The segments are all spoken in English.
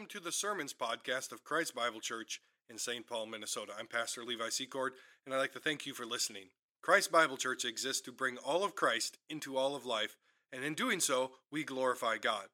Welcome to the Sermons podcast of Christ Bible Church in St. Paul, Minnesota. I'm Pastor Levi Secord, and I'd like to thank you for listening. Christ Bible Church exists to bring all of Christ into all of life, and in doing so, we glorify God.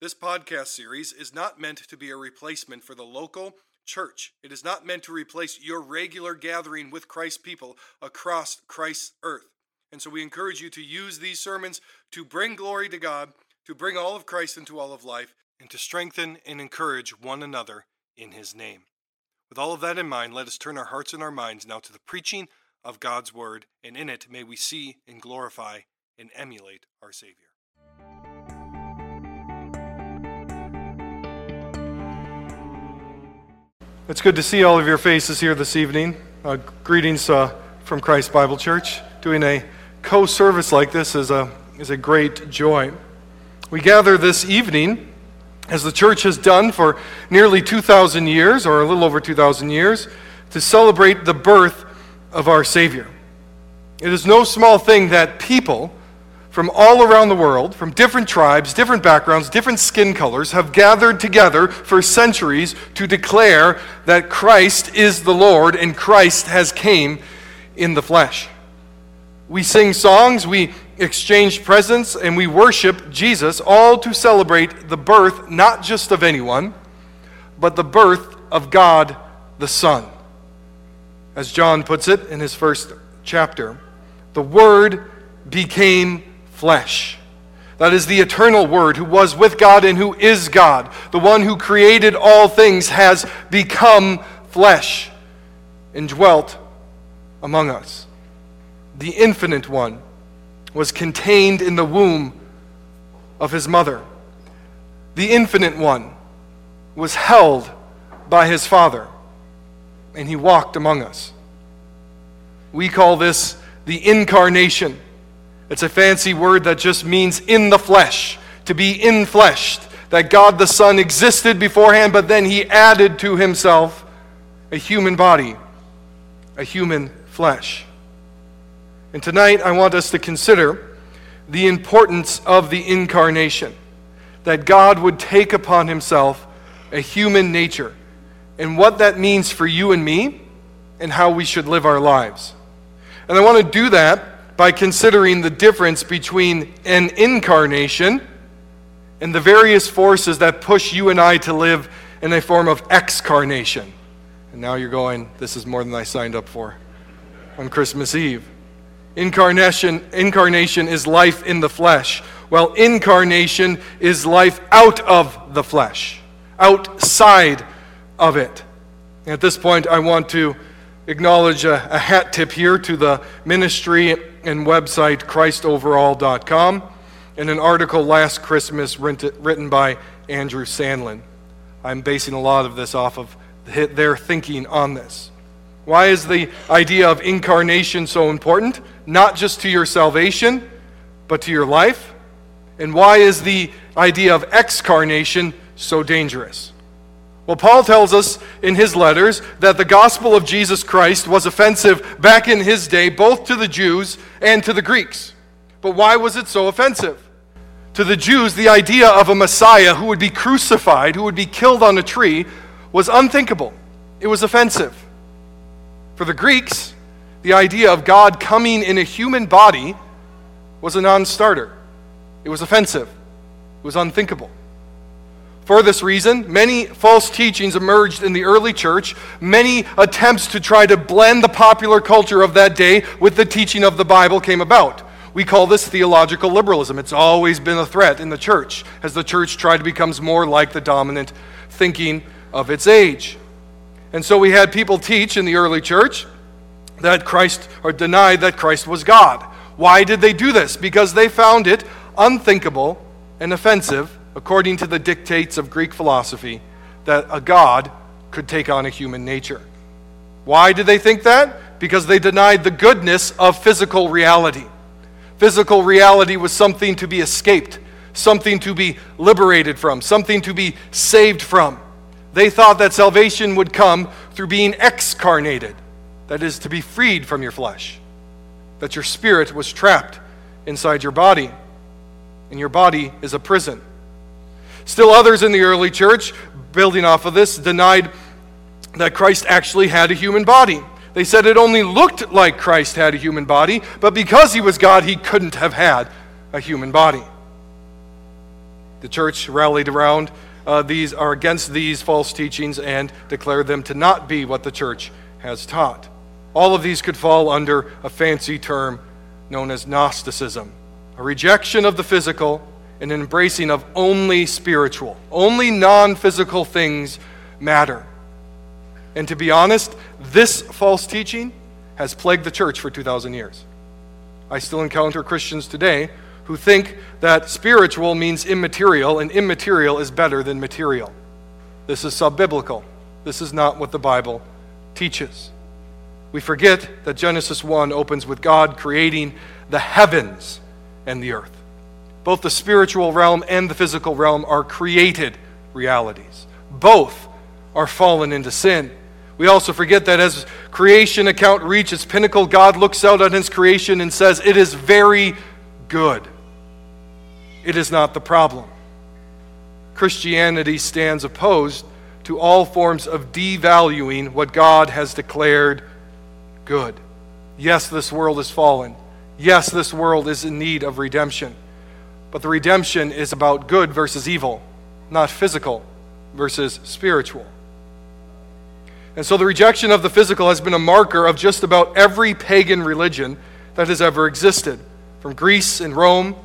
This podcast series is not meant to be a replacement for the local church. It is not meant to replace your regular gathering with Christ's people across Christ's earth. And so we encourage you to use these sermons to bring glory to God, to bring all of Christ into all of life, and to strengthen and encourage one another in his name. With all of that in mind, let us turn our hearts and our minds now to the preaching of God's word, and in it may we see and glorify and emulate our Savior. It's good to see all of your faces here this evening. Uh, greetings uh, from Christ Bible Church. Doing a co service like this is a, is a great joy. We gather this evening as the church has done for nearly 2,000 years, or a little over 2,000 years, to celebrate the birth of our Savior. It is no small thing that people from all around the world, from different tribes, different backgrounds, different skin colors, have gathered together for centuries to declare that Christ is the Lord and Christ has came in the flesh. We sing songs, we exchange presents, and we worship Jesus, all to celebrate the birth not just of anyone, but the birth of God the Son. As John puts it in his first chapter, the Word became flesh. That is the eternal Word who was with God and who is God. The one who created all things has become flesh and dwelt among us. The infinite one was contained in the womb of his mother. The infinite one was held by his father, and he walked among us. We call this the incarnation. It's a fancy word that just means in the flesh, to be in infleshed. That God the Son existed beforehand, but then he added to himself a human body, a human flesh. And tonight I want us to consider the importance of the incarnation, that God would take upon himself a human nature, and what that means for you and me, and how we should live our lives. And I want to do that by considering the difference between an incarnation and the various forces that push you and I to live in a form of excarnation. And now you're going, this is more than I signed up for on Christmas Eve. Incarnation, incarnation is life in the flesh, while incarnation is life out of the flesh, outside of it. At this point, I want to acknowledge a, a hat tip here to the ministry and website ChristOverall.com and an article last Christmas written by Andrew Sandlin. I'm basing a lot of this off of their thinking on this. Why is the idea of incarnation so important? Not just to your salvation, but to your life? And why is the idea of excarnation so dangerous? Well, Paul tells us in his letters that the gospel of Jesus Christ was offensive back in his day, both to the Jews and to the Greeks. But why was it so offensive? To the Jews, the idea of a Messiah who would be crucified, who would be killed on a tree, was unthinkable. It was offensive. For the Greeks, the idea of God coming in a human body was a non starter. It was offensive, it was unthinkable. For this reason, many false teachings emerged in the early church, many attempts to try to blend the popular culture of that day with the teaching of the Bible came about. We call this theological liberalism. It's always been a threat in the church as the church tried to become more like the dominant thinking of its age. And so we had people teach in the early church that Christ, or denied that Christ was God. Why did they do this? Because they found it unthinkable and offensive, according to the dictates of Greek philosophy, that a God could take on a human nature. Why did they think that? Because they denied the goodness of physical reality. Physical reality was something to be escaped, something to be liberated from, something to be saved from. They thought that salvation would come through being excarnated, that is, to be freed from your flesh, that your spirit was trapped inside your body, and your body is a prison. Still, others in the early church building off of this, denied that Christ actually had a human body. They said it only looked like Christ had a human body, but because he was God, he couldn't have had a human body. The church rallied around uh, these are against these false teachings and declared them to not be what the church has taught. All of these could fall under a fancy term known as Gnosticism, a rejection of the physical and an embracing of only spiritual. Only non physical things matter. And to be honest, this false teaching has plagued the church for 2,000 years. I still encounter Christians today who think that spiritual means immaterial and immaterial is better than material. This is subbiblical. This is not what the Bible teaches. We forget that Genesis 1 opens with God creating the heavens and the earth. Both the spiritual realm and the physical realm are created realities. Both are fallen into sin. We also forget that as creation account reaches pinnacle, God looks out on his creation and says, It is very good it is not the problem. Christianity stands opposed to all forms of devaluing what God has declared good. Yes, this world is fallen. Yes, this world is in need of redemption. But the redemption is about good versus evil, not physical versus spiritual. And so the rejection of the physical has been a marker of just about every pagan religion that has ever existed, from Greece and Rome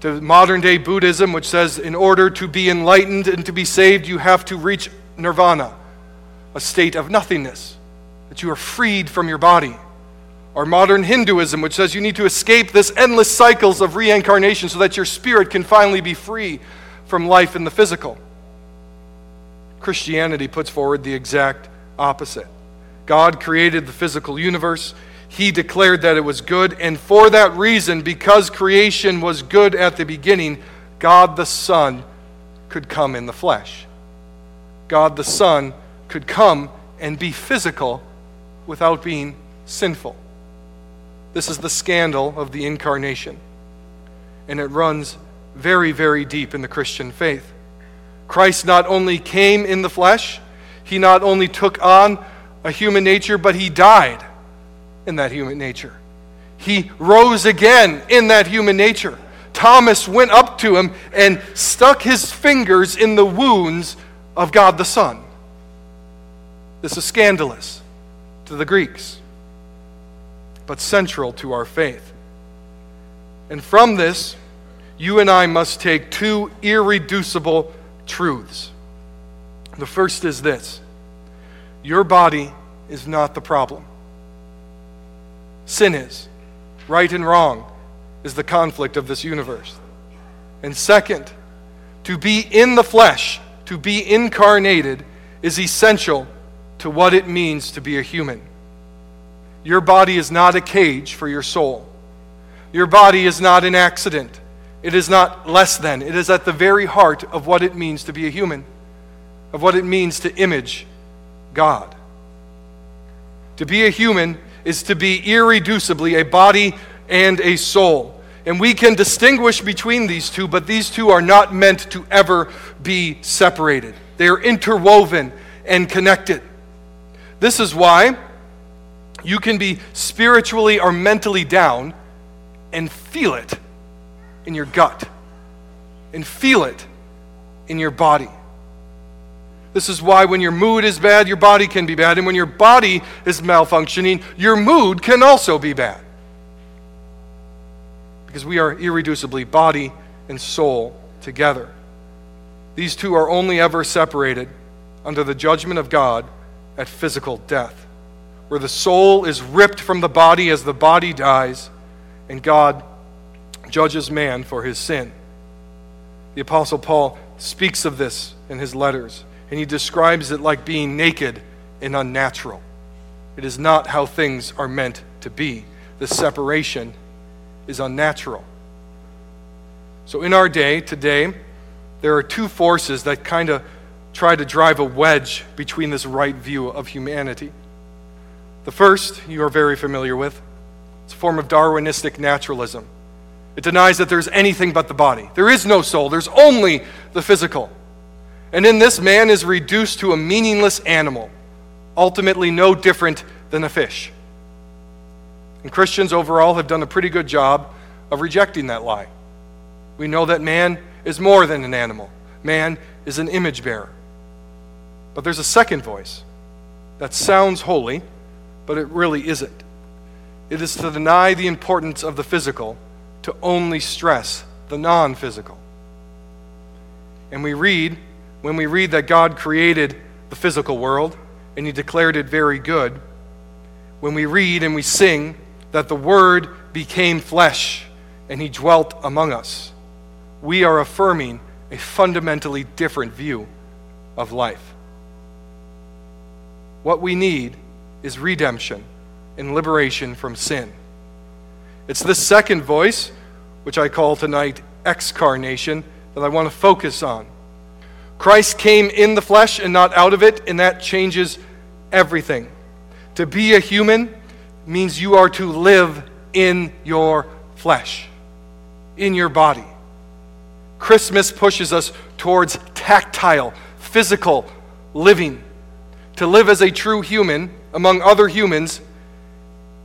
to modern day Buddhism, which says in order to be enlightened and to be saved, you have to reach nirvana, a state of nothingness, that you are freed from your body. Or modern Hinduism, which says you need to escape this endless cycles of reincarnation so that your spirit can finally be free from life in the physical. Christianity puts forward the exact opposite. God created the physical universe he declared that it was good. And for that reason, because creation was good at the beginning, God the Son could come in the flesh. God the Son could come and be physical without being sinful. This is the scandal of the incarnation. And it runs very, very deep in the Christian faith. Christ not only came in the flesh, he not only took on a human nature, but he died in that human nature. He rose again in that human nature. Thomas went up to him and stuck his fingers in the wounds of God the Son. This is scandalous to the Greeks, but central to our faith. And from this, you and I must take two irreducible truths. The first is this your body is not the problem sin is. Right and wrong is the conflict of this universe. And second, to be in the flesh, to be incarnated, is essential to what it means to be a human. Your body is not a cage for your soul. Your body is not an accident. It is not less than. It is at the very heart of what it means to be a human, of what it means to image God. To be a human is to be irreducibly a body and a soul. And we can distinguish between these two, but these two are not meant to ever be separated. They are interwoven and connected. This is why you can be spiritually or mentally down and feel it in your gut and feel it in your body. This is why when your mood is bad, your body can be bad. And when your body is malfunctioning, your mood can also be bad. Because we are irreducibly body and soul together. These two are only ever separated under the judgment of God at physical death, where the soul is ripped from the body as the body dies, and God judges man for his sin. The Apostle Paul speaks of this in his letters and he describes it like being naked and unnatural. It is not how things are meant to be. The separation is unnatural. So, in our day, today, there are two forces that kind of try to drive a wedge between this right view of humanity. The first, you are very familiar with, it's a form of Darwinistic naturalism. It denies that there's anything but the body. There is no soul, there's only the physical. And in this, man is reduced to a meaningless animal, ultimately no different than a fish. And Christians overall have done a pretty good job of rejecting that lie. We know that man is more than an animal, man is an image bearer. But there's a second voice that sounds holy, but it really isn't. It is to deny the importance of the physical to only stress the non physical. And we read, when we read that God created the physical world and he declared it very good, when we read and we sing that the Word became flesh and he dwelt among us, we are affirming a fundamentally different view of life. What we need is redemption and liberation from sin. It's this second voice, which I call tonight excarnation, that I want to focus on. Christ came in the flesh and not out of it, and that changes everything. To be a human means you are to live in your flesh, in your body. Christmas pushes us towards tactile, physical living. To live as a true human among other humans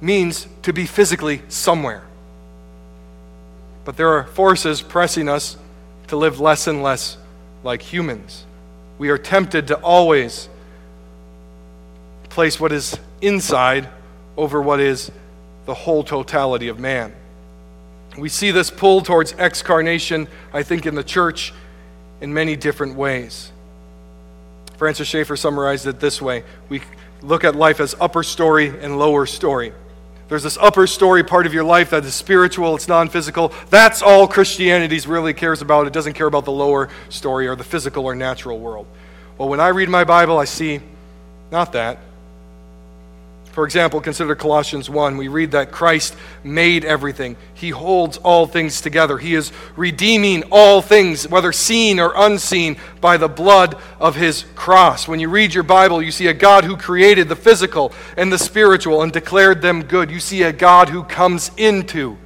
means to be physically somewhere. But there are forces pressing us to live less and less like humans. We are tempted to always place what is inside over what is the whole totality of man. We see this pull towards excarnation, I think, in the church in many different ways. Francis Schaeffer summarized it this way We look at life as upper story and lower story. There's this upper story part of your life that is spiritual, it's non physical. That's all Christianity really cares about. It doesn't care about the lower story or the physical or natural world. Well, when I read my Bible, I see not that. For example, consider Colossians 1. We read that Christ made everything. He holds all things together. He is redeeming all things, whether seen or unseen, by the blood of his cross. When you read your Bible, you see a God who created the physical and the spiritual and declared them good. You see a God who comes into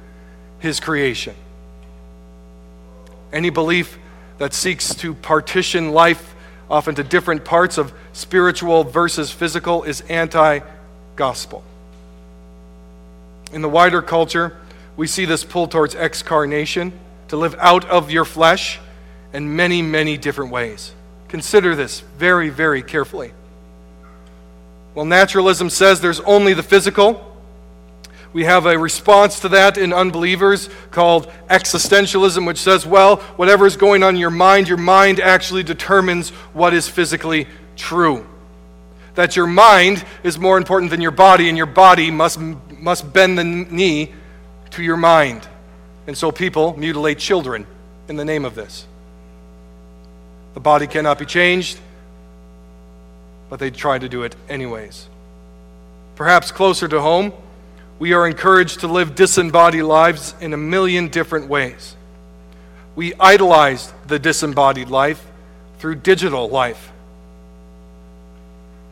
his creation. Any belief that seeks to partition life off into different parts of spiritual versus physical is anti gospel. In the wider culture, we see this pull towards excarnation, to live out of your flesh in many, many different ways. Consider this very, very carefully. Well, naturalism says there's only the physical. We have a response to that in unbelievers called existentialism, which says, well, whatever is going on in your mind, your mind actually determines what is physically true that your mind is more important than your body, and your body must, must bend the knee to your mind. And so people mutilate children in the name of this. The body cannot be changed, but they try to do it anyways. Perhaps closer to home, we are encouraged to live disembodied lives in a million different ways. We idolize the disembodied life through digital life.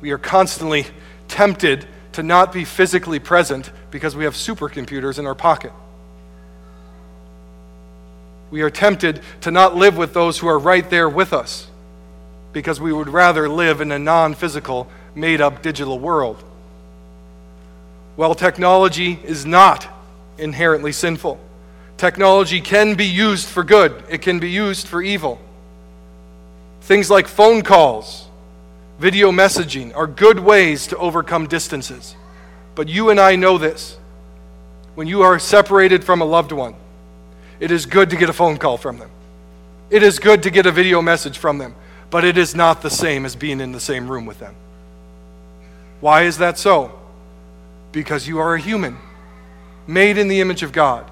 We are constantly tempted to not be physically present because we have supercomputers in our pocket. We are tempted to not live with those who are right there with us because we would rather live in a non physical, made up digital world. While technology is not inherently sinful, technology can be used for good, it can be used for evil. Things like phone calls video messaging are good ways to overcome distances. But you and I know this. When you are separated from a loved one, it is good to get a phone call from them. It is good to get a video message from them, but it is not the same as being in the same room with them. Why is that so? Because you are a human, made in the image of God,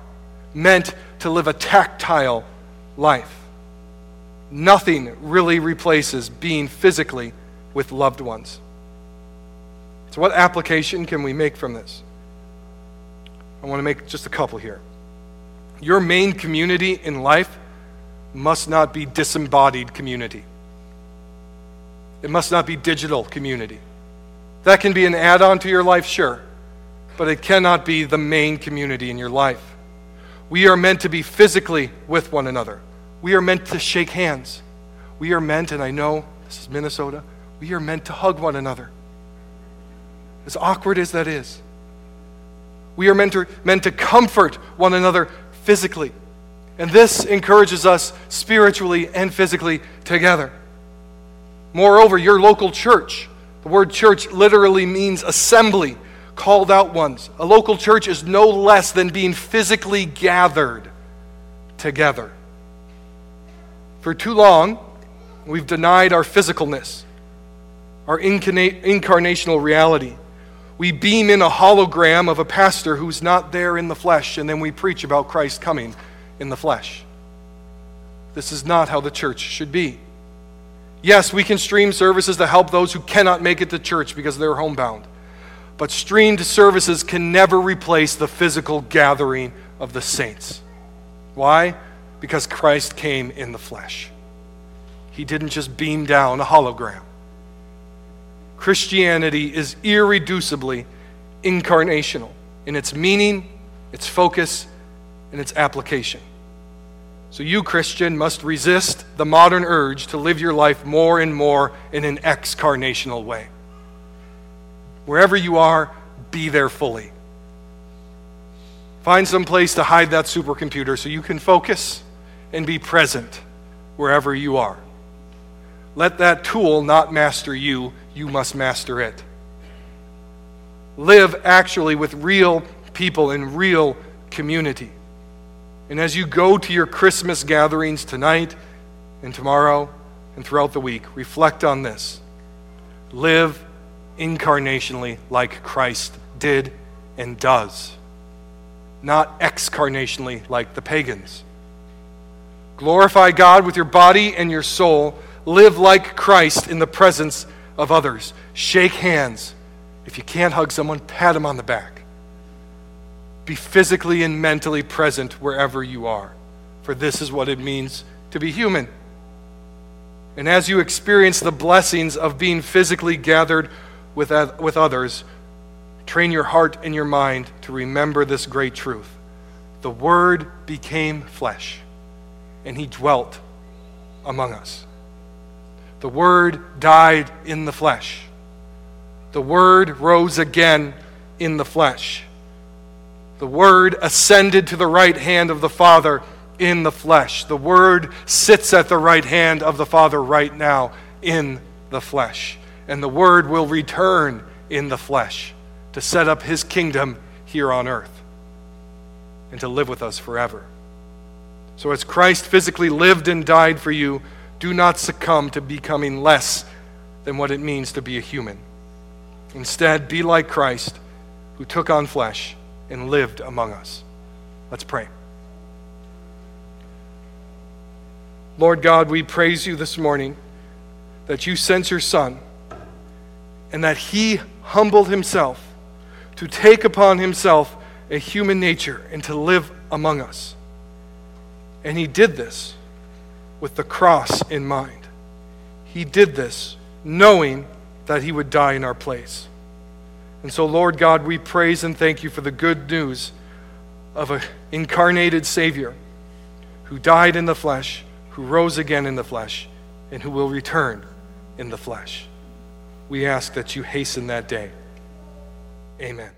meant to live a tactile life. Nothing really replaces being physically with loved ones. So, what application can we make from this? I want to make just a couple here. Your main community in life must not be disembodied community. It must not be digital community. That can be an add on to your life, sure, but it cannot be the main community in your life. We are meant to be physically with one another, we are meant to shake hands. we are meant, and I know this is Minnesota, we are meant to hug one another. As awkward as that is. We are meant to, meant to comfort one another physically. And this encourages us spiritually and physically together. Moreover, your local church, the word church literally means assembly, called out ones. A local church is no less than being physically gathered together. For too long, we've denied our physicalness, our incarnational reality. We beam in a hologram of a pastor who's not there in the flesh, and then we preach about Christ coming in the flesh. This is not how the church should be. Yes, we can stream services to help those who cannot make it to church because they're homebound. But streamed services can never replace the physical gathering of the saints. Why? Because Christ came in the flesh. He didn't just beam down a hologram. Christianity is irreducibly incarnational in its meaning, its focus, and its application. So, you, Christian, must resist the modern urge to live your life more and more in an excarnational way. Wherever you are, be there fully. Find some place to hide that supercomputer so you can focus and be present wherever you are. Let that tool not master you, you must master it. Live actually with real people in real community. And as you go to your Christmas gatherings tonight and tomorrow and throughout the week, reflect on this. Live incarnationally like Christ did and does, not excarnationally like the pagans. Glorify God with your body and your soul. Live like Christ in the presence of others. Shake hands. If you can't hug someone, pat them on the back. Be physically and mentally present wherever you are, for this is what it means to be human. And as you experience the blessings of being physically gathered with, with others, train your heart and your mind to remember this great truth. The Word became flesh, and He dwelt among us. The Word died in the flesh. The Word rose again in the flesh. The Word ascended to the right hand of the Father in the flesh. The Word sits at the right hand of the Father right now in the flesh. And the Word will return in the flesh to set up His kingdom here on earth and to live with us forever. So, as Christ physically lived and died for you, do not succumb to becoming less than what it means to be a human. Instead, be like Christ, who took on flesh and lived among us. Let's pray. Lord God, we praise you this morning that you sent your Son and that he humbled himself to take upon himself a human nature and to live among us. And he did this with the cross in mind. He did this knowing that he would die in our place. And so, Lord God, we praise and thank you for the good news of an incarnated Savior who died in the flesh, who rose again in the flesh, and who will return in the flesh. We ask that you hasten that day. Amen.